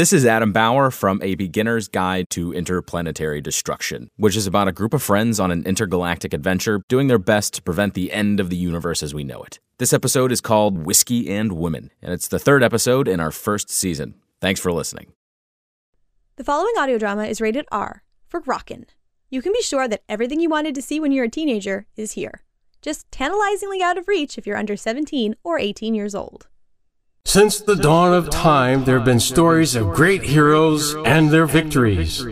This is Adam Bauer from A Beginner's Guide to Interplanetary Destruction, which is about a group of friends on an intergalactic adventure doing their best to prevent the end of the universe as we know it. This episode is called Whiskey and Women, and it's the third episode in our first season. Thanks for listening. The following audio drama is rated R for Rockin'. You can be sure that everything you wanted to see when you're a teenager is here, just tantalizingly out of reach if you're under 17 or 18 years old. Since the dawn of time, there have been stories of great heroes and their victories.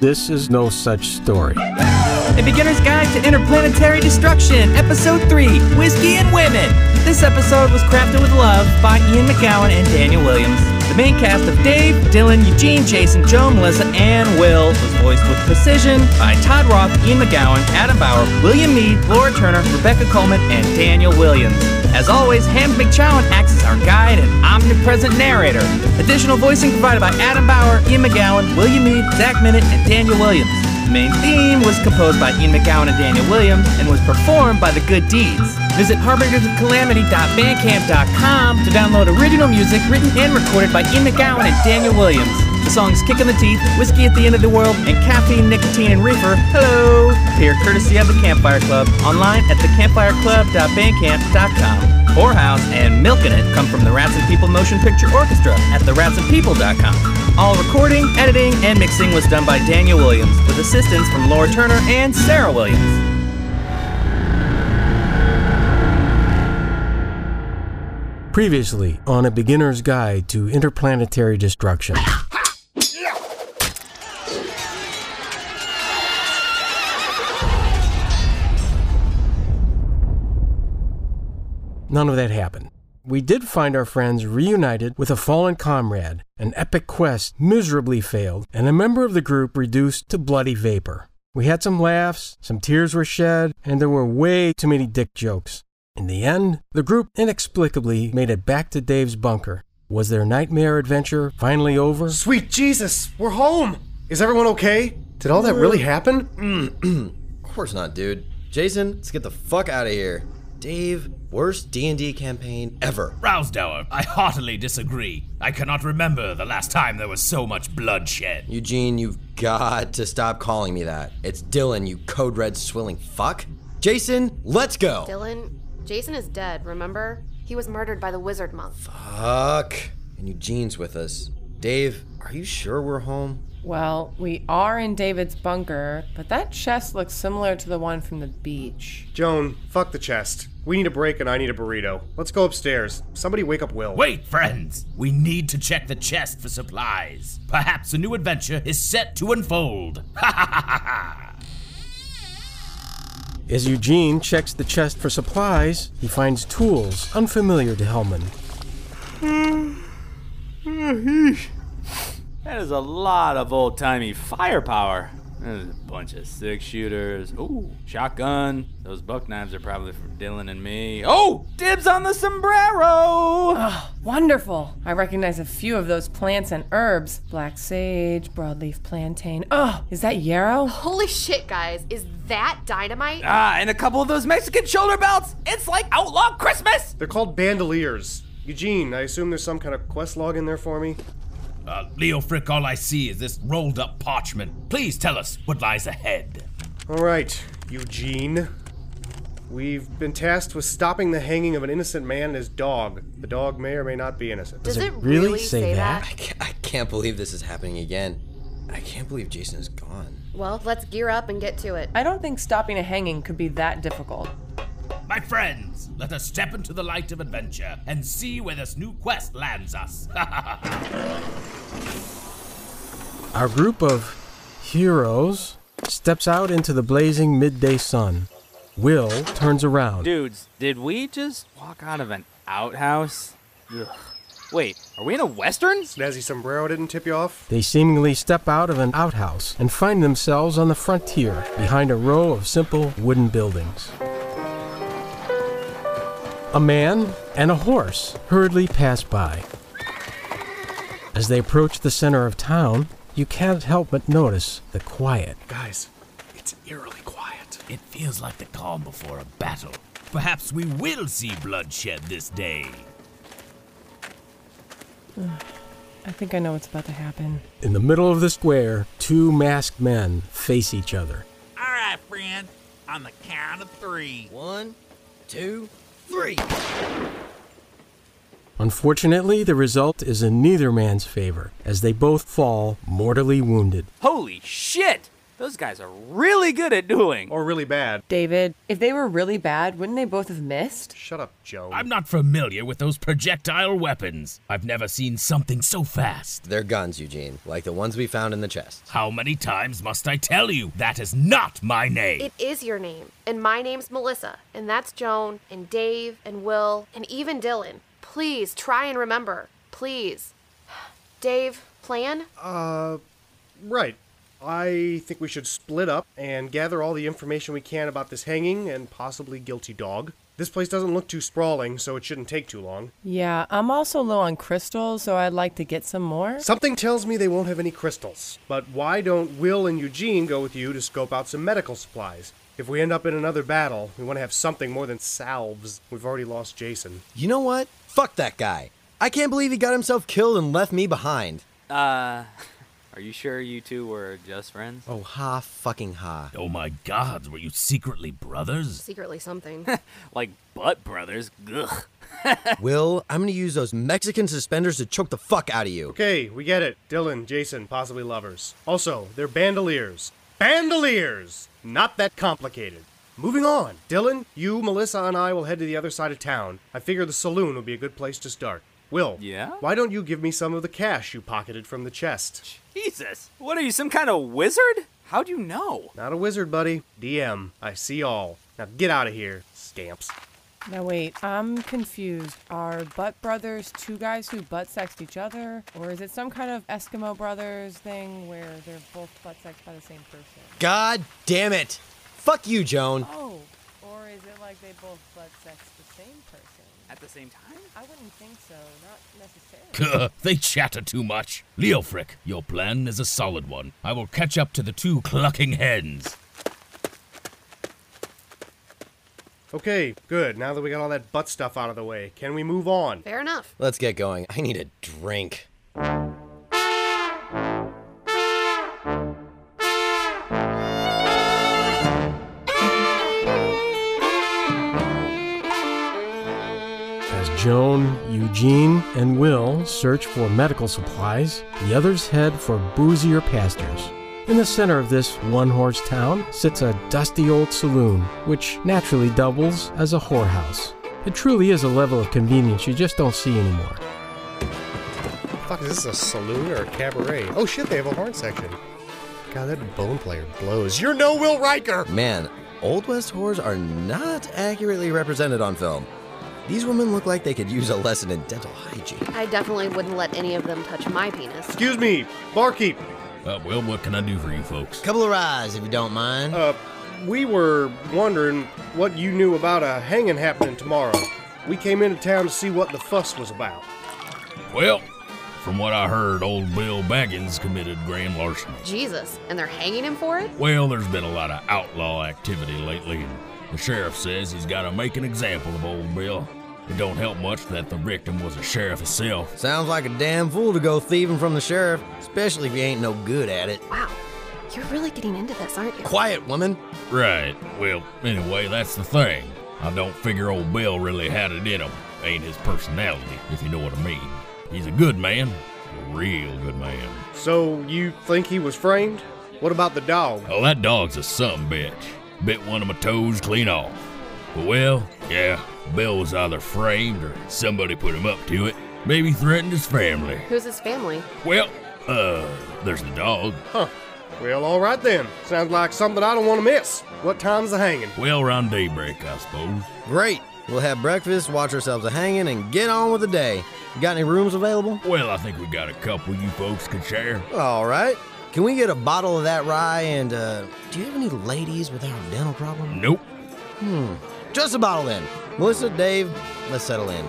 This is no such story. A Beginner's Guide to Interplanetary Destruction, Episode 3 Whiskey and Women. This episode was crafted with love by Ian McGowan and Daniel Williams. The main cast of Dave, Dylan, Eugene, Jason, Joe, Melissa, and Will was voiced with precision by Todd Roth, Ian McGowan, Adam Bauer, William Mead, Laura Turner, Rebecca Coleman, and Daniel Williams. As always, Ham McChowan acts as our guide and omnipresent narrator. Additional voicing provided by Adam Bauer, Ian McGowan, William Mead, Zach Minute, and Daniel Williams. The main theme was composed by Ian McGowan and Daniel Williams and was performed by The Good Deeds. Visit harbingersofcalamity.bandcamp.com to download original music written and recorded by Ian McGowan and Daniel Williams. The songs Kick in the Teeth, Whiskey at the End of the World, and Caffeine, Nicotine, and Reefer, Hello, appear courtesy of the Campfire Club online at thecampfireclub.bandcamp.com. Whorehouse and Milkin' It come from the Rats and People Motion Picture Orchestra at theratsandpeople.com. All recording, editing, and mixing was done by Daniel Williams with assistance from Laura Turner and Sarah Williams. Previously on A Beginner's Guide to Interplanetary Destruction. None of that happened. We did find our friends reunited with a fallen comrade, an epic quest miserably failed, and a member of the group reduced to bloody vapor. We had some laughs, some tears were shed, and there were way too many dick jokes. In the end, the group inexplicably made it back to Dave's bunker. Was their nightmare adventure finally over? Sweet Jesus, we're home! Is everyone okay? Did all that really happen? Of course not, dude. Jason, let's get the fuck out of here. Dave, worst D&D campaign ever. Rousdower, I heartily disagree. I cannot remember the last time there was so much bloodshed. Eugene, you've got to stop calling me that. It's Dylan, you code red swilling fuck. Jason, let's go. Dylan, Jason is dead, remember? He was murdered by the wizard monk. Fuck. And Eugene's with us. Dave, are you sure we're home? Well, we are in David's bunker, but that chest looks similar to the one from the beach. Joan, fuck the chest. We need a break and I need a burrito. Let's go upstairs. Somebody wake up Will. Wait, friends! We need to check the chest for supplies. Perhaps a new adventure is set to unfold. Ha ha ha ha ha! As Eugene checks the chest for supplies, he finds tools unfamiliar to Hellman. Mm, mm, That is a lot of old timey firepower. There's a bunch of six shooters. Ooh, shotgun. Those buck knives are probably for Dylan and me. Oh, dibs on the sombrero! Oh, Wonderful! I recognize a few of those plants and herbs black sage, broadleaf plantain. Oh, is that yarrow? Holy shit, guys. Is that dynamite? Ah, and a couple of those Mexican shoulder belts. It's like outlaw Christmas. They're called bandoliers. Eugene, I assume there's some kind of quest log in there for me? Uh, Leofric, all I see is this rolled up parchment. Please tell us what lies ahead. All right, Eugene. We've been tasked with stopping the hanging of an innocent man and his dog. The dog may or may not be innocent. Does it it really really, say say, that? that? I can't, I can't believe this is happening again. I can't believe Jason is gone. Well, let's gear up and get to it. I don't think stopping a hanging could be that difficult. My friends, let us step into the light of adventure and see where this new quest lands us. Our group of heroes steps out into the blazing midday sun. Will turns around. Dudes, did we just walk out of an outhouse? Ugh. Wait, are we in a western? Snazzy sombrero didn't tip you off? They seemingly step out of an outhouse and find themselves on the frontier behind a row of simple wooden buildings. A man and a horse hurriedly pass by. As they approach the center of town, you can't help but notice the quiet. Guys, it's eerily quiet. it feels like the calm before a battle. Perhaps we will see bloodshed this day. I think I know what's about to happen. In the middle of the square, two masked men face each other. All right, friend. On the count of three. One, two, three. Unfortunately, the result is in neither man's favor, as they both fall mortally wounded. Holy shit! Those guys are really good at dueling. Or really bad. David, if they were really bad, wouldn't they both have missed? Shut up, Joe. I'm not familiar with those projectile weapons. I've never seen something so fast. They're guns, Eugene, like the ones we found in the chest. How many times must I tell you? That is not my name. It is your name. And my name's Melissa. And that's Joan, and Dave, and Will, and even Dylan. Please try and remember. Please. Dave, plan? Uh, right. I think we should split up and gather all the information we can about this hanging and possibly guilty dog. This place doesn't look too sprawling, so it shouldn't take too long. Yeah, I'm also low on crystals, so I'd like to get some more. Something tells me they won't have any crystals. But why don't Will and Eugene go with you to scope out some medical supplies? If we end up in another battle, we want to have something more than salves. We've already lost Jason. You know what? Fuck that guy. I can't believe he got himself killed and left me behind. Uh, are you sure you two were just friends? Oh, ha fucking ha. Oh my god, were you secretly brothers? Secretly something. Like butt brothers? Ugh. Will, I'm gonna use those Mexican suspenders to choke the fuck out of you. Okay, we get it. Dylan, Jason, possibly lovers. Also, they're bandoliers. Bandoliers! Not that complicated. Moving on. Dylan, you, Melissa, and I will head to the other side of town. I figure the saloon would be a good place to start. Will. Yeah? Why don't you give me some of the cash you pocketed from the chest? Jesus. What are you, some kind of wizard? How do you know? Not a wizard, buddy. DM. I see all. Now get out of here, scamps. Now wait, I'm confused. Are butt brothers two guys who butt sexed each other? Or is it some kind of Eskimo brothers thing where they're both butt sexed by the same person? God damn it! Fuck you, Joan. Oh, or is it like they both butt sexed the same person? At the same time? I wouldn't think so, not necessarily. they chatter too much. Leofric, your plan is a solid one. I will catch up to the two clucking hens. Okay, good. Now that we got all that butt stuff out of the way, can we move on? Fair enough. Let's get going. I need a drink. Eugene, and Will search for medical supplies, the others head for boozier pastures. In the center of this one horse town sits a dusty old saloon, which naturally doubles as a whorehouse. It truly is a level of convenience you just don't see anymore. Fuck, is this a saloon or a cabaret? Oh shit, they have a horn section. God, that bone player blows. You're no Will Riker! Man, Old West whores are not accurately represented on film. These women look like they could use a lesson in dental hygiene. I definitely wouldn't let any of them touch my penis. Excuse me, barkeep. Uh, well, what can I do for you folks? Couple of rides, if you don't mind. Uh, we were wondering what you knew about a hanging happening tomorrow. We came into town to see what the fuss was about. Well, from what I heard, old Bill Baggins committed grand larceny. Jesus. And they're hanging him for it? Well, there's been a lot of outlaw activity lately, and the sheriff says he's got to make an example of old Bill. It don't help much that the victim was a sheriff himself. Sounds like a damn fool to go thieving from the sheriff, especially if you ain't no good at it. Wow. You're really getting into this, aren't you? Quiet, woman. Right. Well, anyway, that's the thing. I don't figure old Bill really had it in him. Ain't his personality, if you know what I mean. He's a good man. A real good man. So, you think he was framed? What about the dog? Oh, that dog's a some bitch. Bit one of my toes clean off. But well, yeah, Bill was either framed or somebody put him up to it. Maybe threatened his family. Who's his family? Well, uh, there's the dog. Huh. Well, all right then. Sounds like something I don't want to miss. What time's the hanging? Well, around daybreak, I suppose. Great. We'll have breakfast, watch ourselves a hanging, and get on with the day. You got any rooms available? Well, I think we got a couple you folks could share. All right. Can we get a bottle of that rye and, uh, do you have any ladies without a dental problem? Nope. Hmm. Just a bottle then. Melissa, Dave, let's settle in.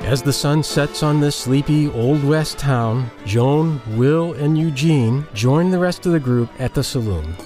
As the sun sets on this sleepy Old West town, Joan, Will, and Eugene join the rest of the group at the saloon.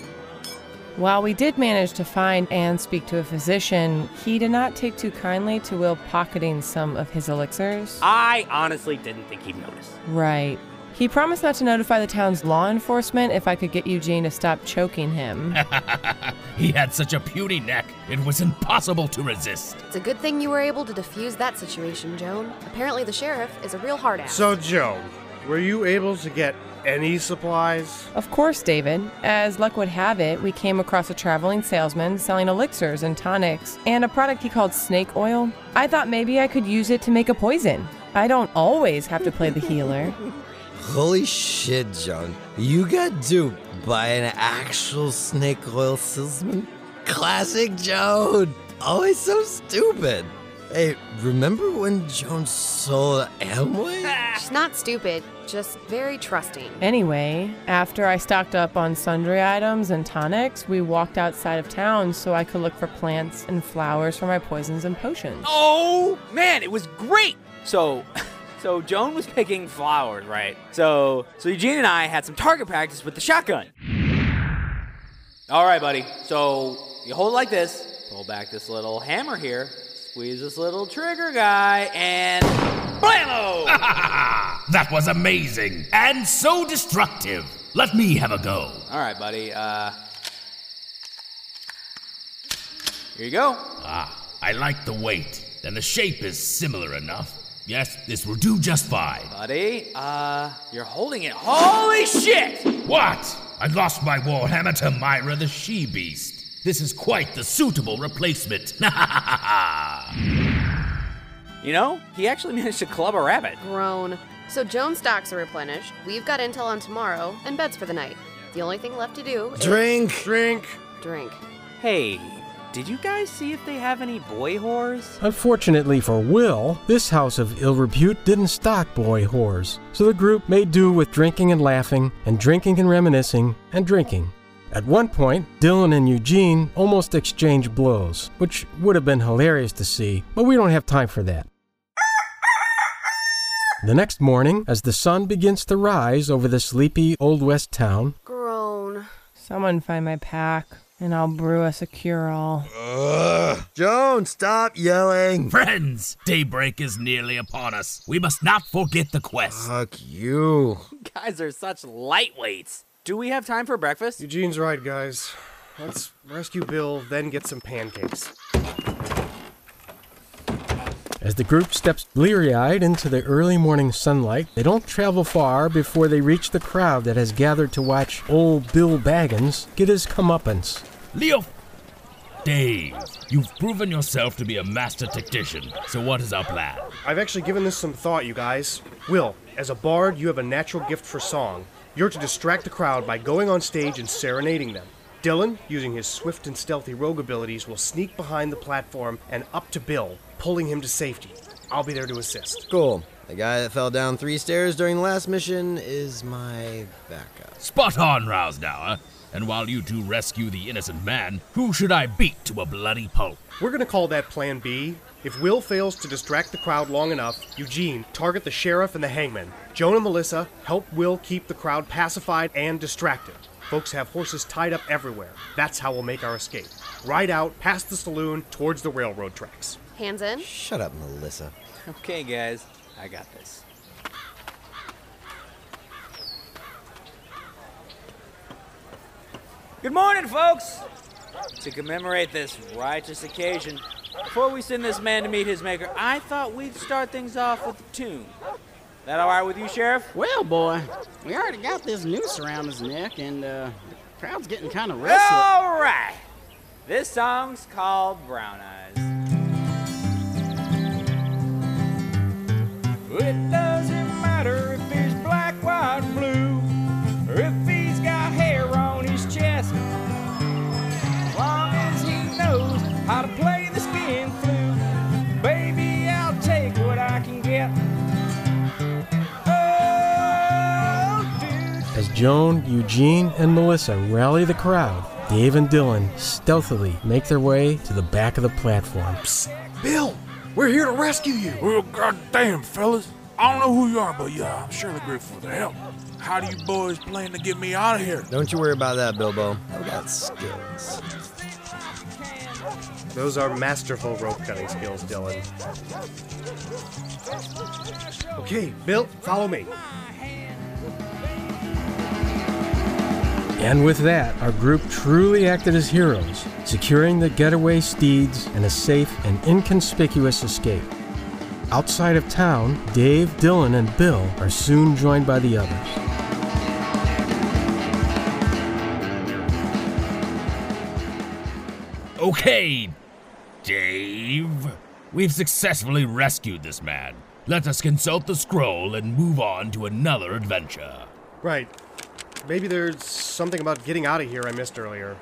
While we did manage to find and speak to a physician, he did not take too kindly to Will pocketing some of his elixirs. I honestly didn't think he'd notice. Right. He promised not to notify the town's law enforcement if I could get Eugene to stop choking him. he had such a puny neck, it was impossible to resist. It's a good thing you were able to defuse that situation, Joan. Apparently, the sheriff is a real hard ass. So, Joan, were you able to get any supplies? Of course, David. As luck would have it, we came across a traveling salesman selling elixirs and tonics and a product he called snake oil. I thought maybe I could use it to make a poison. I don't always have to play the healer. Holy shit, John. You got duped by an actual snake oil salesman? Classic Joan! Always so stupid. Hey, remember when Joan sold Amway? She's not stupid, just very trusting. Anyway, after I stocked up on sundry items and tonics, we walked outside of town so I could look for plants and flowers for my poisons and potions. Oh, man, it was great! So. So Joan was picking flowers, right? So so Eugene and I had some target practice with the shotgun. All right, buddy. So you hold it like this, pull back this little hammer here, squeeze this little trigger guy, and blammo! that was amazing and so destructive. Let me have a go. All right, buddy. Uh, here you go. Ah, I like the weight, and the shape is similar enough. Yes, this will do just fine. Buddy, uh, you're holding it. Holy shit! What? I lost my warhammer to Myra the she beast. This is quite the suitable replacement. you know, he actually managed to club a rabbit. Groan. So Joan's stocks are replenished. We've got intel on tomorrow and beds for the night. The only thing left to do is Drink! Drink! drink. Hey, did you guys see if they have any boy whores? Unfortunately for Will, this house of ill repute didn't stock boy whores, so the group made do with drinking and laughing, and drinking and reminiscing, and drinking. At one point, Dylan and Eugene almost exchanged blows, which would have been hilarious to see, but we don't have time for that. The next morning, as the sun begins to rise over the sleepy Old West town, groan. Someone find my pack, and I'll brew us a cure all. Ugh. Joan, stop yelling! Friends, daybreak is nearly upon us. We must not forget the quest. Fuck you. Guys are such lightweights. Do we have time for breakfast? Eugene's right, guys. Let's rescue Bill, then get some pancakes. As the group steps bleary eyed into the early morning sunlight, they don't travel far before they reach the crowd that has gathered to watch old Bill Baggins get his comeuppance. Leo. Dave, you've proven yourself to be a master tactician, so what is our plan? I've actually given this some thought, you guys. Will, as a bard, you have a natural gift for song. You're to distract the crowd by going on stage and serenading them. Dylan, using his swift and stealthy rogue abilities, will sneak behind the platform and up to Bill, pulling him to safety. I'll be there to assist. Cool. The guy that fell down three stairs during the last mission is my backup. Spot on, Rousdower. And while you two rescue the innocent man, who should I beat to a bloody pulp? We're gonna call that Plan B. If Will fails to distract the crowd long enough, Eugene, target the sheriff and the hangman. Joan and Melissa help Will keep the crowd pacified and distracted. Folks have horses tied up everywhere. That's how we'll make our escape. Ride out past the saloon towards the railroad tracks. Hands in. Shut up, Melissa. Okay, guys, I got this. Good morning, folks! To commemorate this righteous occasion, before we send this man to meet his maker, I thought we'd start things off with a tune. That all right with you, Sheriff? Well, boy, we already got this noose around his neck, and uh, the crowd's getting kind of restless. All right. This song's called Brown Eyes. It doesn't Joan, Eugene, and Melissa rally the crowd, Dave and Dylan stealthily make their way to the back of the platform. Bill, we're here to rescue you. Well, goddamn, fellas. I don't know who you are, but yeah, I'm surely grateful for the help. How do you boys plan to get me out of here? Don't you worry about that, Bilbo. I've got skills. Those are masterful rope cutting skills, Dylan. Okay, Bill, follow me. Ah, And with that, our group truly acted as heroes, securing the getaway steeds and a safe and inconspicuous escape. Outside of town, Dave, Dylan, and Bill are soon joined by the others. Okay, Dave. We've successfully rescued this man. Let us consult the scroll and move on to another adventure. Right. Maybe there's something about getting out of here I missed earlier.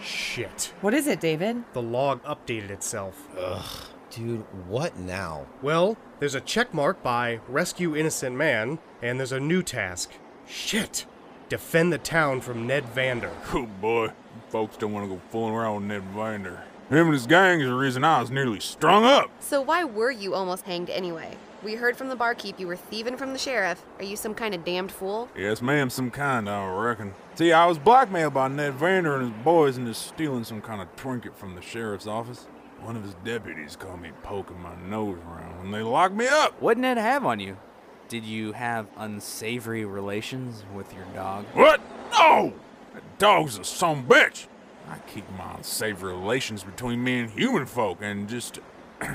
Shit. What is it, David? The log updated itself. Ugh. Dude, what now? Well, there's a check mark by Rescue Innocent Man, and there's a new task. Shit! Defend the town from Ned Vander. Oh boy, folks don't want to go fooling around with Ned Vander. Him and his gang is the reason I was nearly strung up. So why were you almost hanged anyway? We heard from the barkeep you were thieving from the sheriff. Are you some kind of damned fool? Yes, ma'am, some kind, I reckon. See, I was blackmailed by Ned Vander and his boys into stealing some kind of trinket from the sheriff's office. One of his deputies caught me poking my nose around and they locked me up. What did Ned have on you? Did you have unsavory relations with your dog? What? No! That dog's a some bitch. I keep my unsavory relations between me and human folk and just.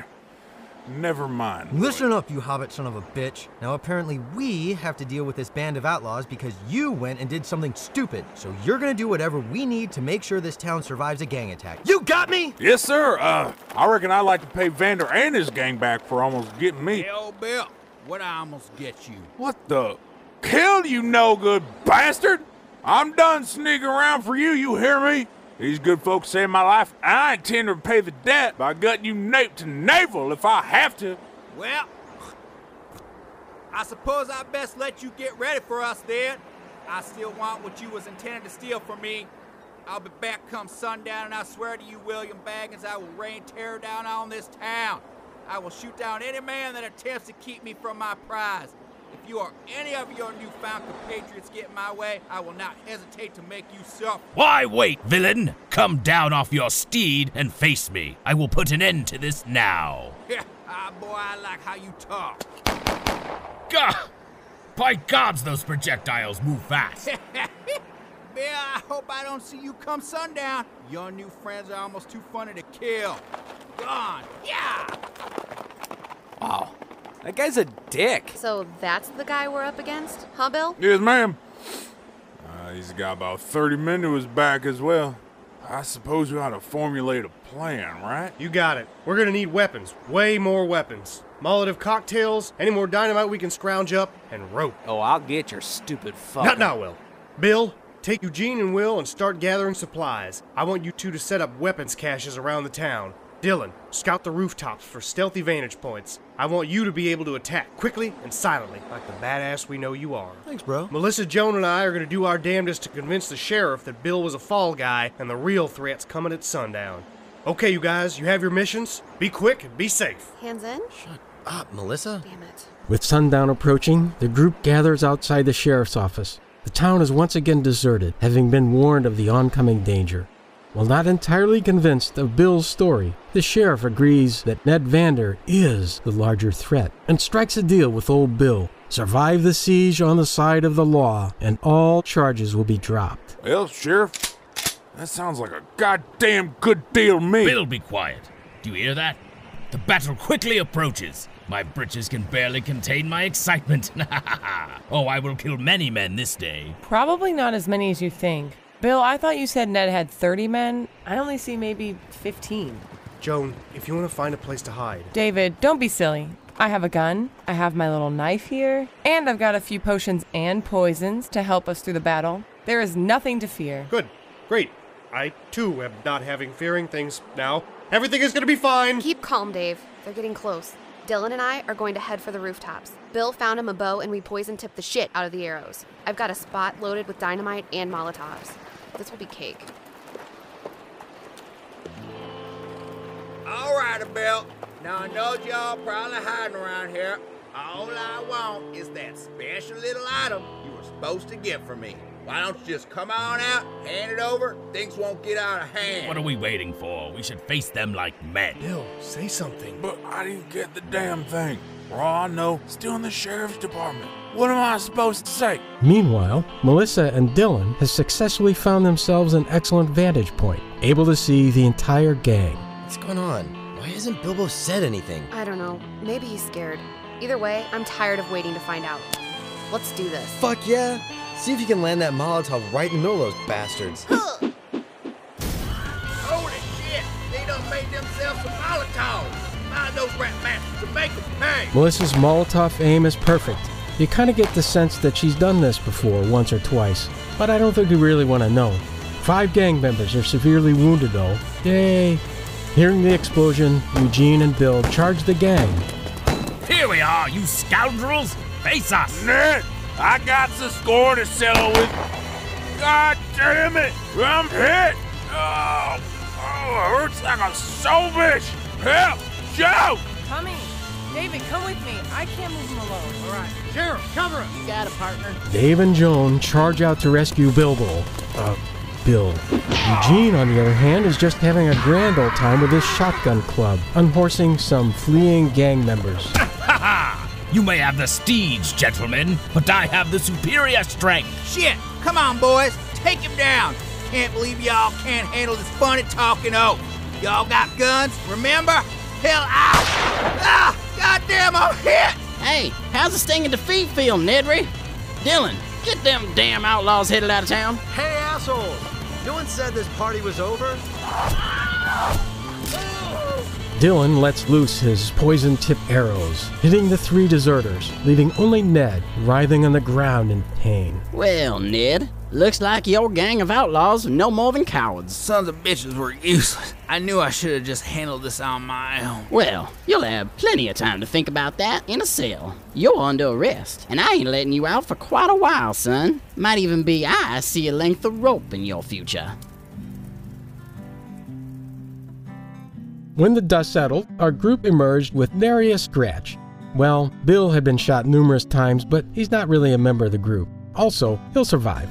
Never mind. Listen up, you hobbit son of a bitch. Now, apparently, we have to deal with this band of outlaws because you went and did something stupid. So, you're gonna do whatever we need to make sure this town survives a gang attack. You got me? Yes, sir. Uh, I reckon I'd like to pay Vander and his gang back for almost getting me. Hell, Bill, what I almost get you? What the? Kill you no good bastard! I'm done sneaking around for you, you hear me? These good folks saved my life. I intend to repay the debt by gutting you nape to navel if I have to. Well, I suppose I best let you get ready for us then. I still want what you was intending to steal from me. I'll be back come sundown, and I swear to you, William Baggins, I will rain terror down on this town. I will shoot down any man that attempts to keep me from my prize. If you or any of your newfound compatriots get in my way, I will not hesitate to make you suffer. Why wait, villain? Come down off your steed and face me. I will put an end to this now. ah, boy, I like how you talk. Gah! By gods, those projectiles move fast. Bill, I hope I don't see you come sundown. Your new friends are almost too funny to kill. Gone. Yeah! Wow. That guy's a dick. So that's the guy we're up against, huh, Bill? Yes, ma'am. Uh, he's got about 30 men to his back as well. I suppose we ought to formulate a plan, right? You got it. We're gonna need weapons. Way more weapons. Molotov cocktails, any more dynamite we can scrounge up, and rope. Oh, I'll get your stupid fuck. Not now, Will. Bill, take Eugene and Will and start gathering supplies. I want you two to set up weapons caches around the town. Dylan, scout the rooftops for stealthy vantage points. I want you to be able to attack quickly and silently, like the badass we know you are. Thanks, bro. Melissa, Joan, and I are going to do our damnedest to convince the sheriff that Bill was a fall guy and the real threat's coming at sundown. Okay, you guys, you have your missions. Be quick and be safe. Hands in? Shut up, Melissa. Damn it. With sundown approaching, the group gathers outside the sheriff's office. The town is once again deserted, having been warned of the oncoming danger. While not entirely convinced of Bill's story, the sheriff agrees that Ned Vander is the larger threat and strikes a deal with old Bill. Survive the siege on the side of the law, and all charges will be dropped. Well, Sheriff, that sounds like a goddamn good deal to me. Bill, be quiet. Do you hear that? The battle quickly approaches. My britches can barely contain my excitement. oh, I will kill many men this day. Probably not as many as you think. Bill, I thought you said Ned had 30 men. I only see maybe 15. Joan, if you want to find a place to hide. David, don't be silly. I have a gun, I have my little knife here, and I've got a few potions and poisons to help us through the battle. There is nothing to fear. Good. Great. I, too, am not having fearing things now. Everything is going to be fine. Keep calm, Dave. They're getting close. Dylan and I are going to head for the rooftops. Bill found him a bow and we poison tipped the shit out of the arrows. I've got a spot loaded with dynamite and Molotovs. This will be cake. All right, Bill. Now I know y'all probably hiding around here. All I want is that special little item you were supposed to get from me. Why don't you just come on out, hand it over? Things won't get out of hand. What are we waiting for? We should face them like men. Bill, say something. But I didn't get the damn thing. For all I know, still in the sheriff's department. What am I supposed to say? Meanwhile, Melissa and Dylan have successfully found themselves an excellent vantage point, able to see the entire gang. What's going on? Why hasn't Bilbo said anything? I don't know. Maybe he's scared. Either way, I'm tired of waiting to find out. Let's do this. Fuck yeah! See if you can land that Molotov right in the middle of those bastards. Holy shit! They done made themselves some Molotovs! Find those rat bastards and make them pay! Melissa's Molotov aim is perfect. You kind of get the sense that she's done this before once or twice, but I don't think you really want to know. Five gang members are severely wounded though. Yay! Hearing the explosion, Eugene and Bill charge the gang. Here we are, you scoundrels! Face us! Ned, I got the score to settle with. God damn it! I'm hit! Oh, oh it hurts like a soul bitch! Help! Joe! Coming! David, come with me. I can't move him alone. All right, Sheriff, cover us. You got it, partner. Dave and Joan charge out to rescue Bilbo. Uh, Bill. Eugene, on the other hand, is just having a grand old time with his shotgun club, unhorsing some fleeing gang members. Ha ha! You may have the steeds, gentlemen, but I have the superior strength. Shit! Come on, boys! Take him down! Can't believe y'all can't handle this funny talking oaf. Y'all got guns, remember? Hell out! Ah! Goddamn, I'm hit! Hey, how's the stinging defeat feel, Nedry? Dylan, get them damn outlaws headed out of town. Hey, assholes! No one said this party was over? Dylan lets loose his poison tipped arrows, hitting the three deserters, leaving only Ned writhing on the ground in pain. Well, Ned, looks like your gang of outlaws are no more than cowards. Sons of bitches were useless. I knew I should have just handled this on my own. Well, you'll have plenty of time to think about that in a cell. You're under arrest, and I ain't letting you out for quite a while, son. Might even be I see a length of rope in your future. When the dust settled, our group emerged with nary a scratch. Well, Bill had been shot numerous times, but he's not really a member of the group. Also, he'll survive.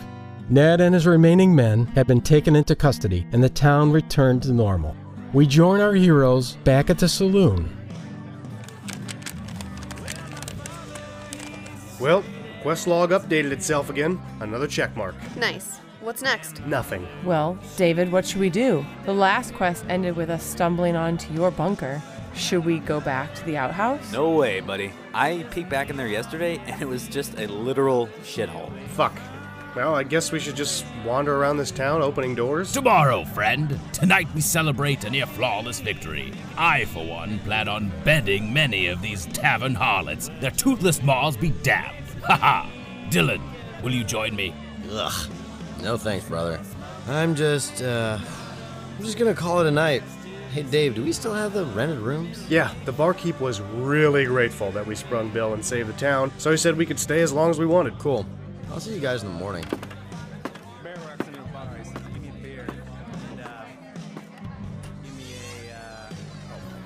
Ned and his remaining men had been taken into custody, and the town returned to normal. We join our heroes back at the saloon. Well, quest log updated itself again. Another check mark. Nice. What's next? Nothing. Well, David, what should we do? The last quest ended with us stumbling onto your bunker. Should we go back to the outhouse? No way, buddy. I peeked back in there yesterday and it was just a literal shithole. Fuck. Well, I guess we should just wander around this town opening doors. Tomorrow, friend. Tonight we celebrate a near flawless victory. I, for one, plan on bedding many of these tavern harlots. Their toothless maws be damned. Ha ha! Dylan, will you join me? Ugh. No thanks, brother. I'm just, uh. I'm just gonna call it a night. Hey, Dave, do we still have the rented rooms? Yeah, the barkeep was really grateful that we sprung Bill and saved the town, so he said we could stay as long as we wanted. Cool. I'll see you guys in the morning.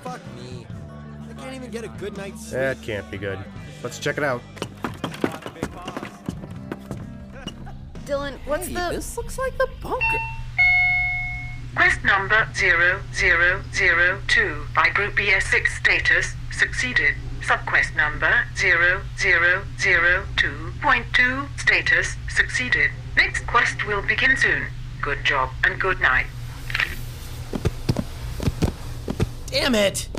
Fuck me. I can't even get a good night's sleep. That can't be good. Let's check it out. Dylan, what's Hey, the. This looks like the bunker. Quest number 0002 by Group ES6 status succeeded. Subquest number 0002.2 status succeeded. Next quest will begin soon. Good job and good night. Damn it!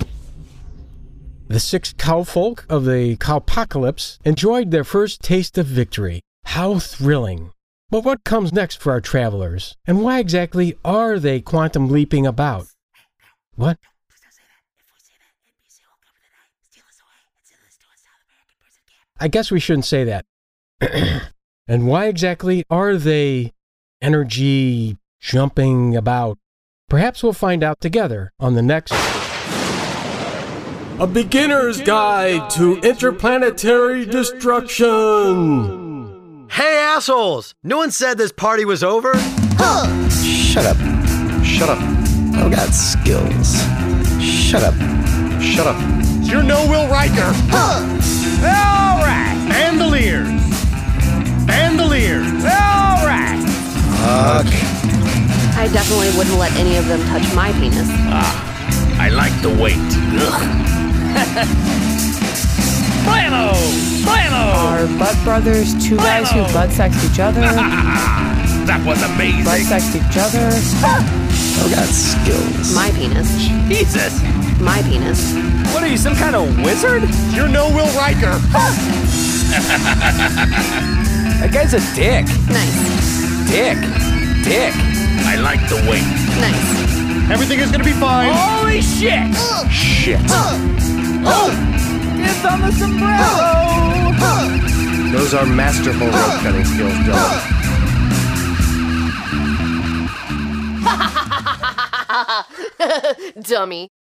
The six cowfolk of the Cowpocalypse enjoyed their first taste of victory. How thrilling! But what comes next for our travelers? And why exactly are they quantum leaping about? What? I guess we shouldn't say that. and why exactly are they energy jumping about? Perhaps we'll find out together on the next. A beginner's guide to interplanetary destruction! Hey, assholes! No one said this party was over? Shut up. Shut up. I've got skills. Shut up. Shut up. You're no Will Riker! All right. Bandoliers! Bandoliers! All right. I definitely wouldn't let any of them touch my penis. Ah, I like the weight. Blammo! Blammo! Are butt brothers two guys who butt sex each other? that was amazing! butt amazing. sex each other? I got skills. My penis. Jesus! My penis. What are you, some kind of wizard? You're no Will Riker! That guy's a dick. Nice. Dick. Dick. I like the weight. Nice. Everything is gonna be fine! Holy shit! Shit! Dibs on the sombrero! Those are masterful rope cutting skills, Dylan. Dummy.